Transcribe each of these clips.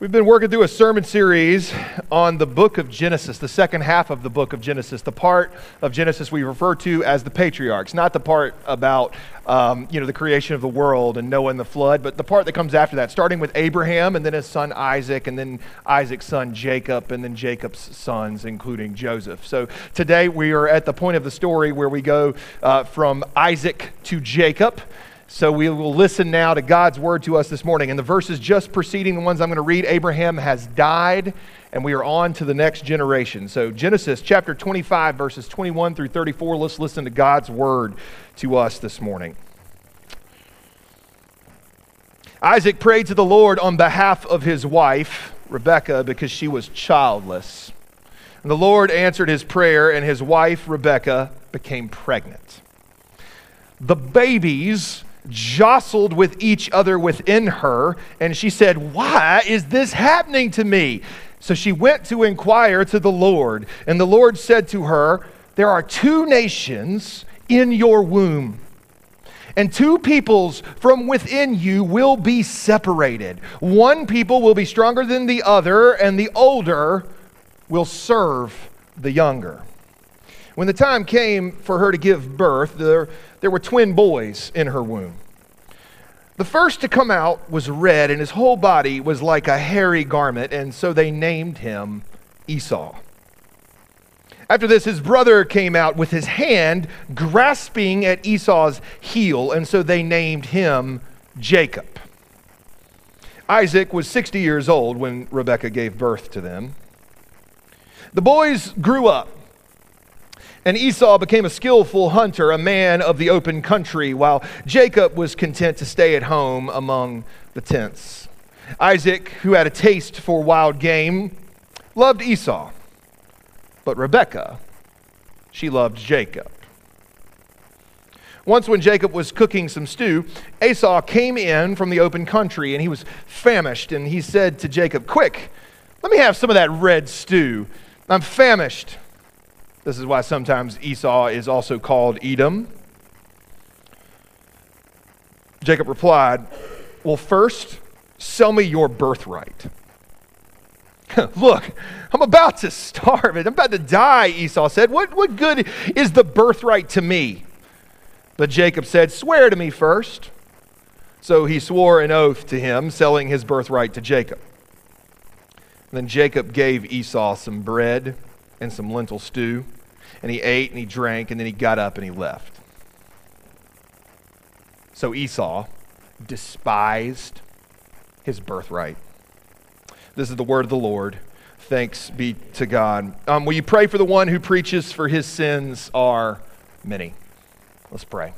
We've been working through a sermon series on the book of Genesis, the second half of the book of Genesis, the part of Genesis we refer to as the patriarchs, not the part about um, you know the creation of the world and Noah and the flood, but the part that comes after that, starting with Abraham and then his son Isaac, and then Isaac's son Jacob, and then Jacob's sons, including Joseph. So today we are at the point of the story where we go uh, from Isaac to Jacob. So we will listen now to God's word to us this morning. And the verses just preceding the ones I'm going to read, Abraham has died, and we are on to the next generation. So Genesis chapter 25, verses 21 through 34. Let's listen to God's word to us this morning. Isaac prayed to the Lord on behalf of his wife, Rebekah, because she was childless. And the Lord answered his prayer, and his wife, Rebekah, became pregnant. The babies jostled with each other within her, and she said, Why is this happening to me? So she went to inquire to the Lord, and the Lord said to her, There are two nations in your womb. And two peoples from within you will be separated. One people will be stronger than the other, and the older will serve the younger. When the time came for her to give birth, there, there were twin boys in her womb. The first to come out was red, and his whole body was like a hairy garment, and so they named him Esau. After this, his brother came out with his hand grasping at Esau's heel, and so they named him Jacob. Isaac was 60 years old when Rebekah gave birth to them. The boys grew up and Esau became a skillful hunter, a man of the open country, while Jacob was content to stay at home among the tents. Isaac, who had a taste for wild game, loved Esau, but Rebekah, she loved Jacob. Once, when Jacob was cooking some stew, Esau came in from the open country and he was famished. And he said to Jacob, Quick, let me have some of that red stew. I'm famished. This is why sometimes Esau is also called Edom. Jacob replied, Well, first, sell me your birthright. Look, I'm about to starve it. I'm about to die, Esau said. What, what good is the birthright to me? But Jacob said, Swear to me first. So he swore an oath to him, selling his birthright to Jacob. Then Jacob gave Esau some bread and some lentil stew. And he ate and he drank, and then he got up and he left. So Esau despised his birthright. This is the word of the Lord. Thanks be to God. Um, will you pray for the one who preaches for his sins are many? Let's pray.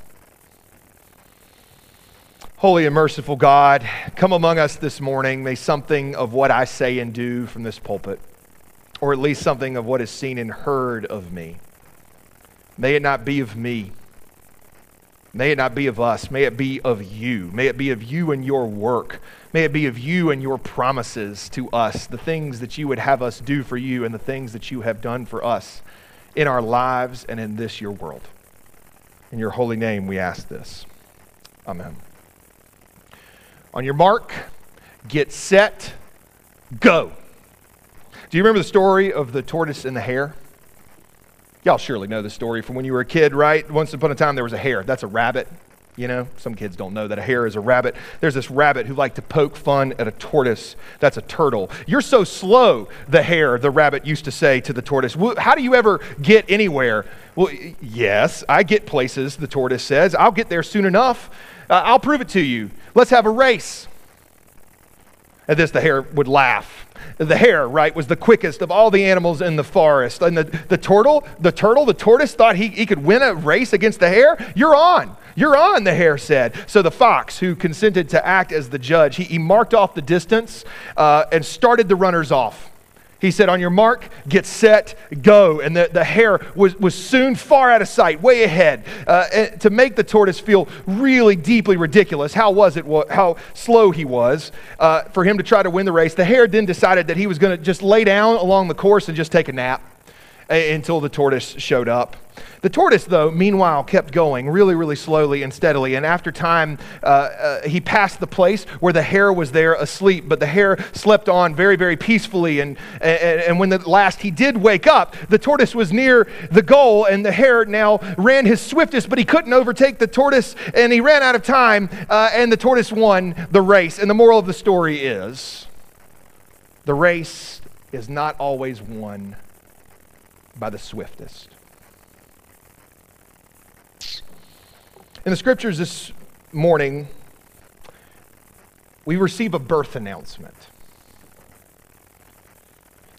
Holy and merciful God, come among us this morning. May something of what I say and do from this pulpit or at least something of what is seen and heard of me. May it not be of me. May it not be of us. May it be of you. May it be of you and your work. May it be of you and your promises to us, the things that you would have us do for you and the things that you have done for us in our lives and in this your world. In your holy name we ask this. Amen. On your mark, get set, go. Do you remember the story of the tortoise and the hare? Y'all surely know the story from when you were a kid, right? Once upon a time, there was a hare. That's a rabbit. You know, some kids don't know that a hare is a rabbit. There's this rabbit who liked to poke fun at a tortoise. That's a turtle. You're so slow, the hare, the rabbit used to say to the tortoise. How do you ever get anywhere? Well, yes, I get places, the tortoise says. I'll get there soon enough. Uh, I'll prove it to you. Let's have a race. At this, the hare would laugh the hare, right, was the quickest of all the animals in the forest. And the, the turtle, the turtle, the tortoise thought he, he could win a race against the hare. You're on. You're on, the hare said. So the fox, who consented to act as the judge, he, he marked off the distance uh, and started the runners off. He said, On your mark, get set, go. And the, the hare was, was soon far out of sight, way ahead. Uh, to make the tortoise feel really deeply ridiculous, how was it, how slow he was uh, for him to try to win the race, the hare then decided that he was going to just lay down along the course and just take a nap. Until the tortoise showed up. The tortoise, though, meanwhile, kept going really, really slowly and steadily. And after time, uh, uh, he passed the place where the hare was there asleep, but the hare slept on very, very peacefully. And, and, and when at last he did wake up, the tortoise was near the goal, and the hare now ran his swiftest, but he couldn't overtake the tortoise, and he ran out of time, uh, and the tortoise won the race. And the moral of the story is the race is not always won by the swiftest. In the scriptures this morning, we receive a birth announcement.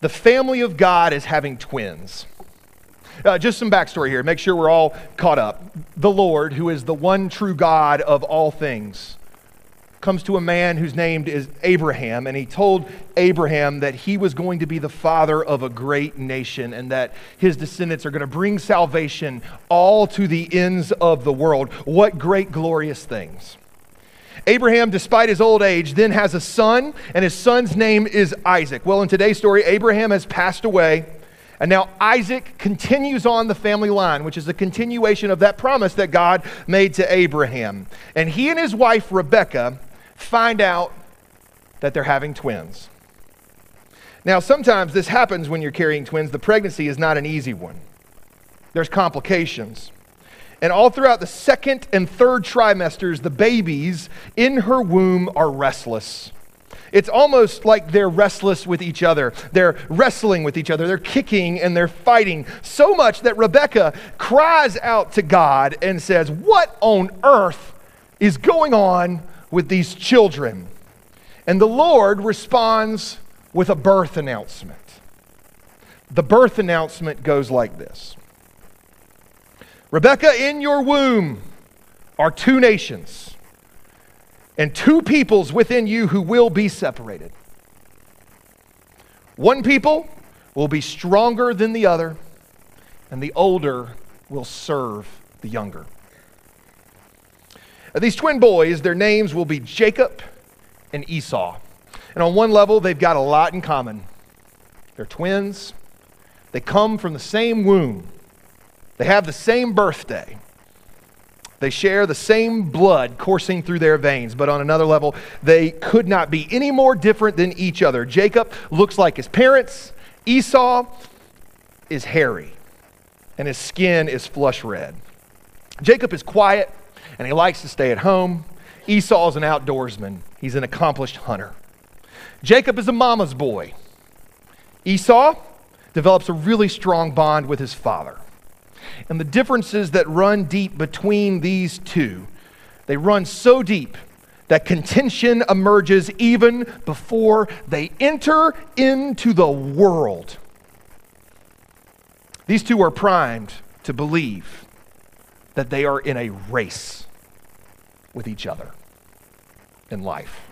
The family of God is having twins. Uh, just some backstory here, make sure we're all caught up. The Lord, who is the one true God of all things, comes to a man whose name is Abraham, and he told Abraham that he was going to be the father of a great nation and that his descendants are going to bring salvation all to the ends of the world. What great, glorious things! Abraham, despite his old age, then has a son, and his son's name is Isaac. Well, in today's story, Abraham has passed away. And now Isaac continues on the family line, which is a continuation of that promise that God made to Abraham. And he and his wife, Rebekah, find out that they're having twins. Now, sometimes this happens when you're carrying twins. The pregnancy is not an easy one, there's complications. And all throughout the second and third trimesters, the babies in her womb are restless. It's almost like they're restless with each other. They're wrestling with each other. They're kicking and they're fighting so much that Rebecca cries out to God and says, What on earth is going on with these children. And the Lord responds with a birth announcement. The birth announcement goes like this Rebecca, in your womb are two nations and two peoples within you who will be separated. One people will be stronger than the other, and the older will serve the younger. Uh, these twin boys, their names will be Jacob and Esau. And on one level, they've got a lot in common. They're twins, they come from the same womb, they have the same birthday. They share the same blood coursing through their veins, but on another level, they could not be any more different than each other. Jacob looks like his parents, Esau is hairy, and his skin is flush red. Jacob is quiet and he likes to stay at home. Esau is an outdoorsman, he's an accomplished hunter. Jacob is a mama's boy. Esau develops a really strong bond with his father. And the differences that run deep between these two, they run so deep that contention emerges even before they enter into the world. These two are primed to believe that they are in a race with each other in life.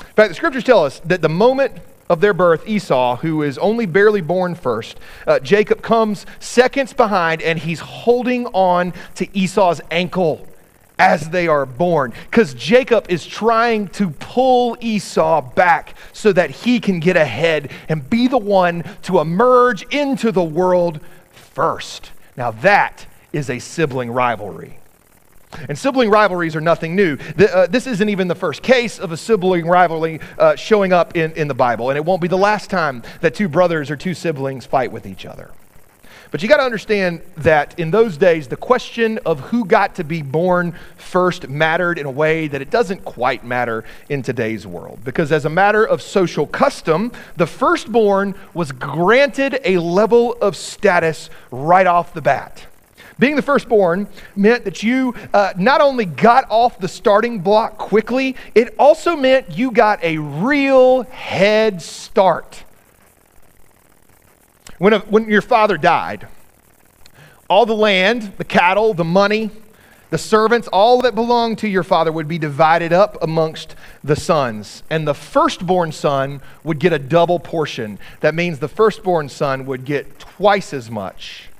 In fact, the scriptures tell us that the moment of their birth, Esau, who is only barely born first, uh, Jacob comes seconds behind and he's holding on to Esau's ankle as they are born. Because Jacob is trying to pull Esau back so that he can get ahead and be the one to emerge into the world first. Now, that is a sibling rivalry. And sibling rivalries are nothing new. The, uh, this isn't even the first case of a sibling rivalry uh, showing up in, in the Bible, and it won't be the last time that two brothers or two siblings fight with each other. But you got to understand that in those days, the question of who got to be born first mattered in a way that it doesn't quite matter in today's world. Because as a matter of social custom, the firstborn was granted a level of status right off the bat. Being the firstborn meant that you uh, not only got off the starting block quickly, it also meant you got a real head start. When, a, when your father died, all the land, the cattle, the money, the servants, all that belonged to your father would be divided up amongst the sons. And the firstborn son would get a double portion. That means the firstborn son would get twice as much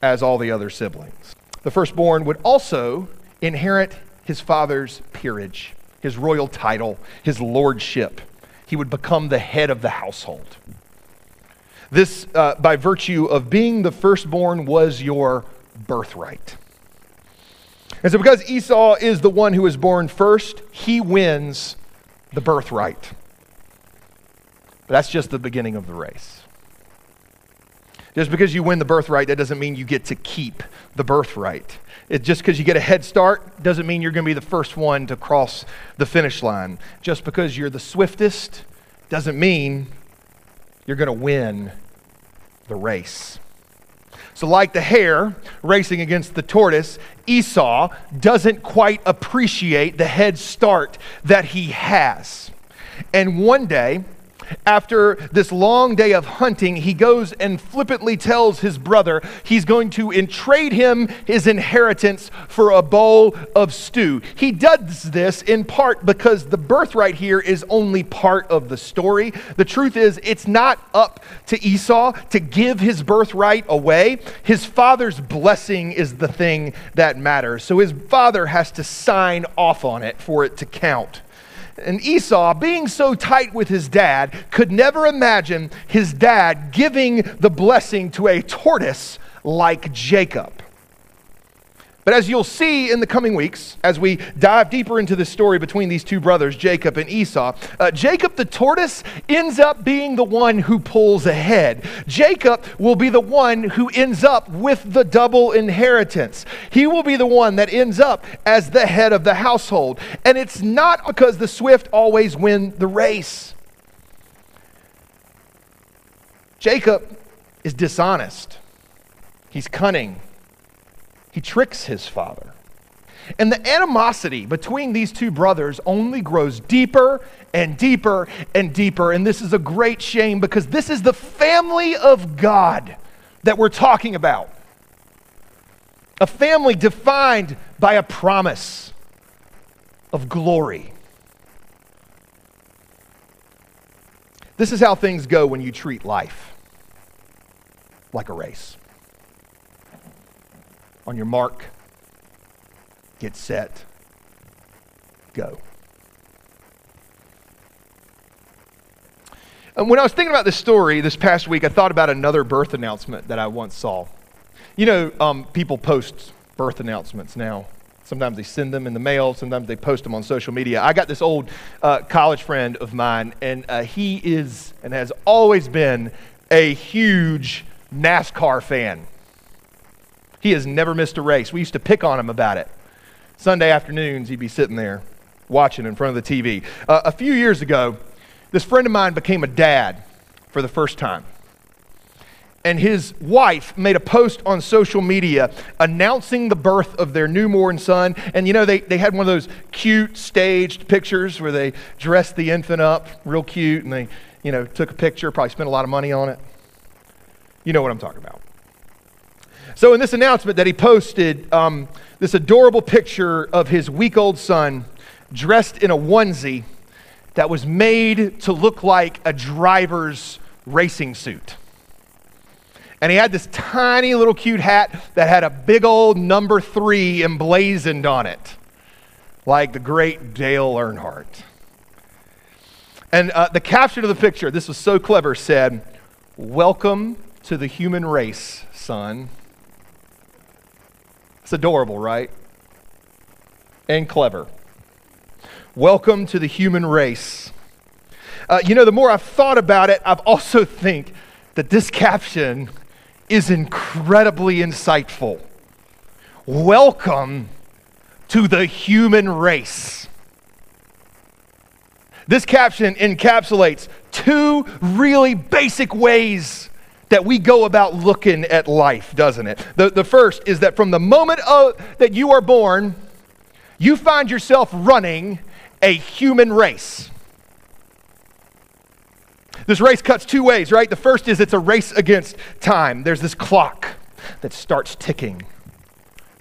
as all the other siblings. The firstborn would also inherit his father's peerage, his royal title, his lordship. He would become the head of the household. This, uh, by virtue of being the firstborn, was your birthright. And so, because Esau is the one who is born first, he wins the birthright. But that's just the beginning of the race. Just because you win the birthright, that doesn't mean you get to keep the birthright. It, just because you get a head start doesn't mean you're going to be the first one to cross the finish line. Just because you're the swiftest doesn't mean you're going to win the race. So, like the hare racing against the tortoise, Esau doesn't quite appreciate the head start that he has. And one day, after this long day of hunting, he goes and flippantly tells his brother he's going to trade him his inheritance for a bowl of stew. He does this in part because the birthright here is only part of the story. The truth is, it's not up to Esau to give his birthright away. His father's blessing is the thing that matters. So his father has to sign off on it for it to count. And Esau, being so tight with his dad, could never imagine his dad giving the blessing to a tortoise like Jacob. But as you'll see in the coming weeks, as we dive deeper into the story between these two brothers, Jacob and Esau, uh, Jacob the tortoise ends up being the one who pulls ahead. Jacob will be the one who ends up with the double inheritance. He will be the one that ends up as the head of the household. And it's not because the swift always win the race. Jacob is dishonest, he's cunning. He tricks his father. And the animosity between these two brothers only grows deeper and deeper and deeper. And this is a great shame because this is the family of God that we're talking about. A family defined by a promise of glory. This is how things go when you treat life like a race. On your mark, get set, go. And when I was thinking about this story this past week, I thought about another birth announcement that I once saw. You know, um, people post birth announcements now. Sometimes they send them in the mail, sometimes they post them on social media. I got this old uh, college friend of mine, and uh, he is and has always been a huge NASCAR fan. He has never missed a race. We used to pick on him about it. Sunday afternoons, he'd be sitting there watching in front of the TV. Uh, a few years ago, this friend of mine became a dad for the first time. And his wife made a post on social media announcing the birth of their newborn son. And you know, they, they had one of those cute staged pictures where they dressed the infant up real cute and they, you know, took a picture, probably spent a lot of money on it. You know what I'm talking about. So, in this announcement that he posted, um, this adorable picture of his week old son dressed in a onesie that was made to look like a driver's racing suit. And he had this tiny little cute hat that had a big old number three emblazoned on it, like the great Dale Earnhardt. And uh, the caption of the picture, this was so clever, said, Welcome to the human race, son. It's adorable, right? And clever. Welcome to the human race. Uh, you know, the more I've thought about it, I've also think that this caption is incredibly insightful. Welcome to the human race. This caption encapsulates two really basic ways that we go about looking at life, doesn't it? The, the first is that from the moment of, that you are born, you find yourself running a human race. This race cuts two ways, right? The first is it's a race against time. There's this clock that starts ticking.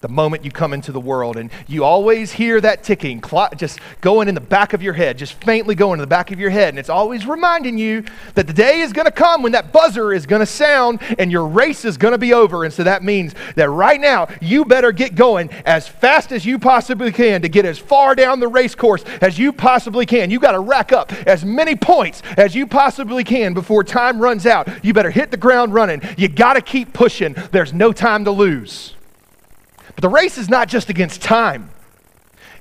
The moment you come into the world. And you always hear that ticking clock just going in the back of your head, just faintly going in the back of your head. And it's always reminding you that the day is going to come when that buzzer is going to sound and your race is going to be over. And so that means that right now you better get going as fast as you possibly can to get as far down the race course as you possibly can. You got to rack up as many points as you possibly can before time runs out. You better hit the ground running. You got to keep pushing. There's no time to lose. But the race is not just against time.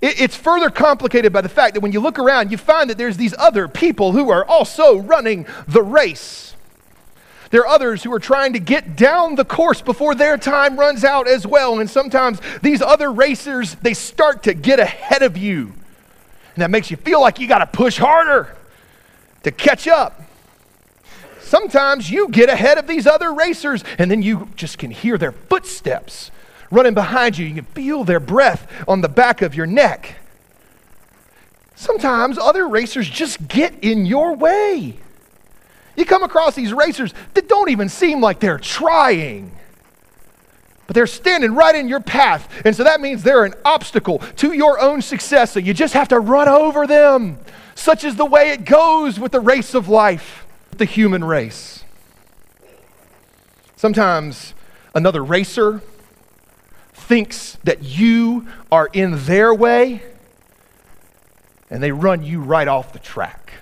It, it's further complicated by the fact that when you look around, you find that there's these other people who are also running the race. There are others who are trying to get down the course before their time runs out as well. And sometimes these other racers, they start to get ahead of you. And that makes you feel like you got to push harder to catch up. Sometimes you get ahead of these other racers and then you just can hear their footsteps running behind you. You can feel their breath on the back of your neck. Sometimes other racers just get in your way. You come across these racers that don't even seem like they're trying, but they're standing right in your path. And so that means they're an obstacle to your own success. So you just have to run over them. Such is the way it goes with the race of life, the human race. Sometimes another racer thinks that you are in their way, and they run you right off the track.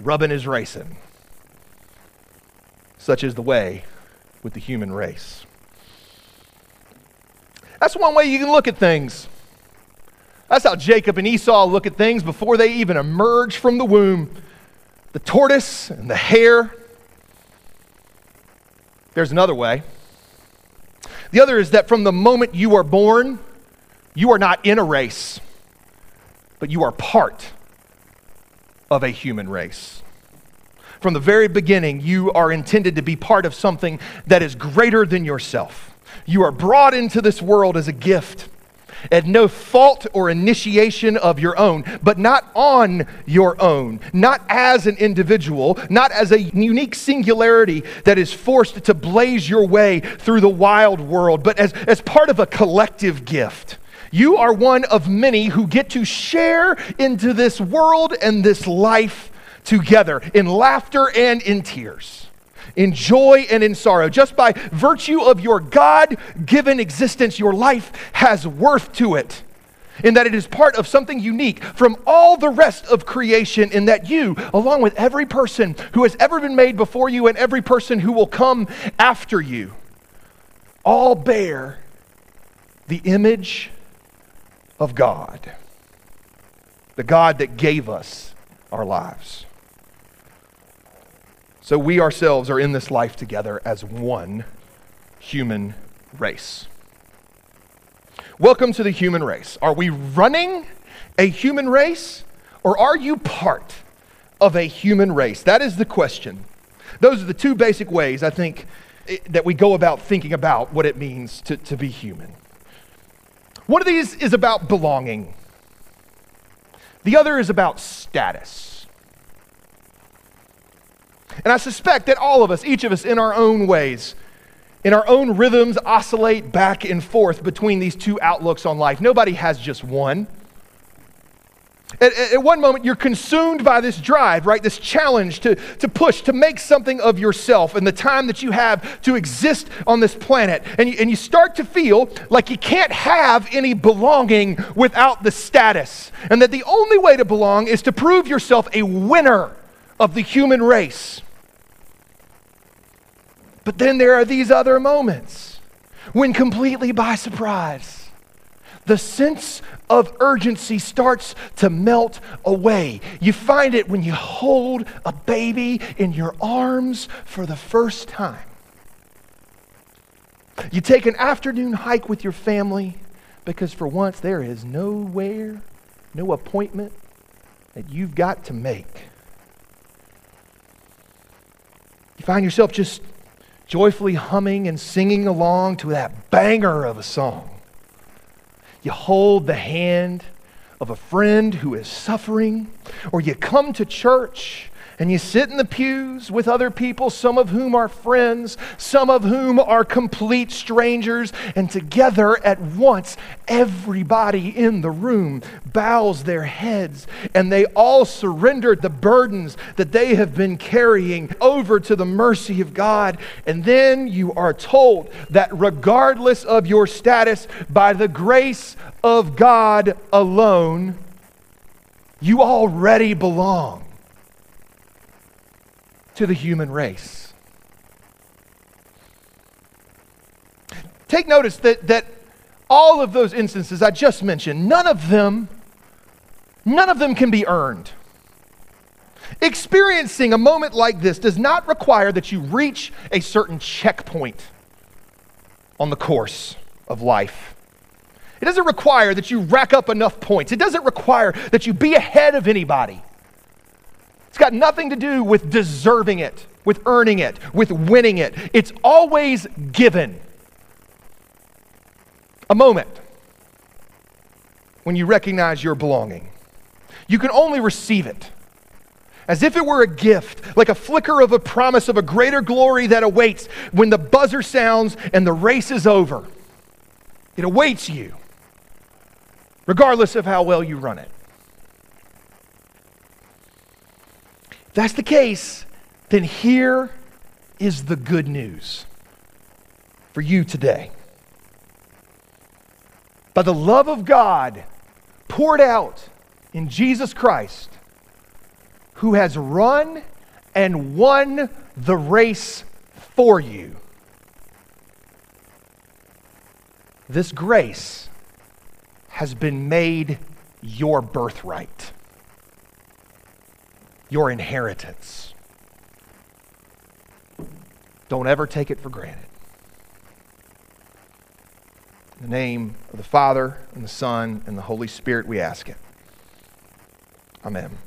Rubbing is racing. Such is the way with the human race. That's one way you can look at things. That's how Jacob and Esau look at things before they even emerge from the womb. The tortoise and the hare. There's another way. The other is that from the moment you are born, you are not in a race, but you are part of a human race. From the very beginning, you are intended to be part of something that is greater than yourself. You are brought into this world as a gift at no fault or initiation of your own, but not on your own, not as an individual, not as a unique singularity that is forced to blaze your way through the wild world, but as, as part of a collective gift. You are one of many who get to share into this world and this life together in laughter and in tears in joy and in sorrow. Just by virtue of your God given existence, your life has worth to it. In that it is part of something unique from all the rest of creation, in that you, along with every person who has ever been made before you and every person who will come after you, all bear the image of God, the God that gave us our lives. So we ourselves are in this life together as one human race. Welcome to the human race. Are we running a human race or are you part of a human race? That is the question. Those are the two basic ways I think that we go about thinking about what it means to, to be human. One of these is about belonging, the other is about status. And I suspect that all of us, each of us in our own ways, in our own rhythms, oscillate back and forth between these two outlooks on life. Nobody has just one. At, at, one moment, you're consumed by this drive, right? This challenge to, to push, to make something of yourself and the time that you have to exist on this planet. And you, and you start to feel like you can't have any belonging without the status. And that the only way to belong is to prove yourself a winner of the human race. But then there are these other moments when, completely by surprise, the sense of urgency starts to melt away. You find it when you hold a baby in your arms for the first time. You take an afternoon hike with your family because, for once, there is nowhere, no appointment that you've got to make. You find yourself just joyfully humming and singing along to that banger of a song. You hold the hand of a friend who is suffering, or you come to church And you sit in the pews with other people, some of whom are friends, some of whom are complete strangers, and together at once, everybody in the room bows their heads and they all surrender the burdens that they have been carrying over to the mercy of God. And then you are told that regardless of your status, by the grace of God alone, you already belong to the human race. Take notice that, that all of those instances I just mentioned, none of them, none of them can be earned. Experiencing a moment like this does not require that you reach a certain checkpoint on the course of life. It doesn't require that you rack up enough points. It doesn't require that you be ahead of anybody. Got nothing to do with deserving it, with earning it, with winning it. It's always given. A moment when you recognize your belonging. You can only receive it as if it were a gift, like a flicker of a promise of a greater glory that awaits when the buzzer sounds and the race is over. It awaits you, regardless of how well you run it. If that's the case, then here is the good news for you today. By the love of God poured out in Jesus Christ, who has run and won the race for you. This grace has been made your birthright your inheritance. Don't ever take it for granted. In the name of the Father, and the Son, and the Holy Spirit, we ask it. Amen.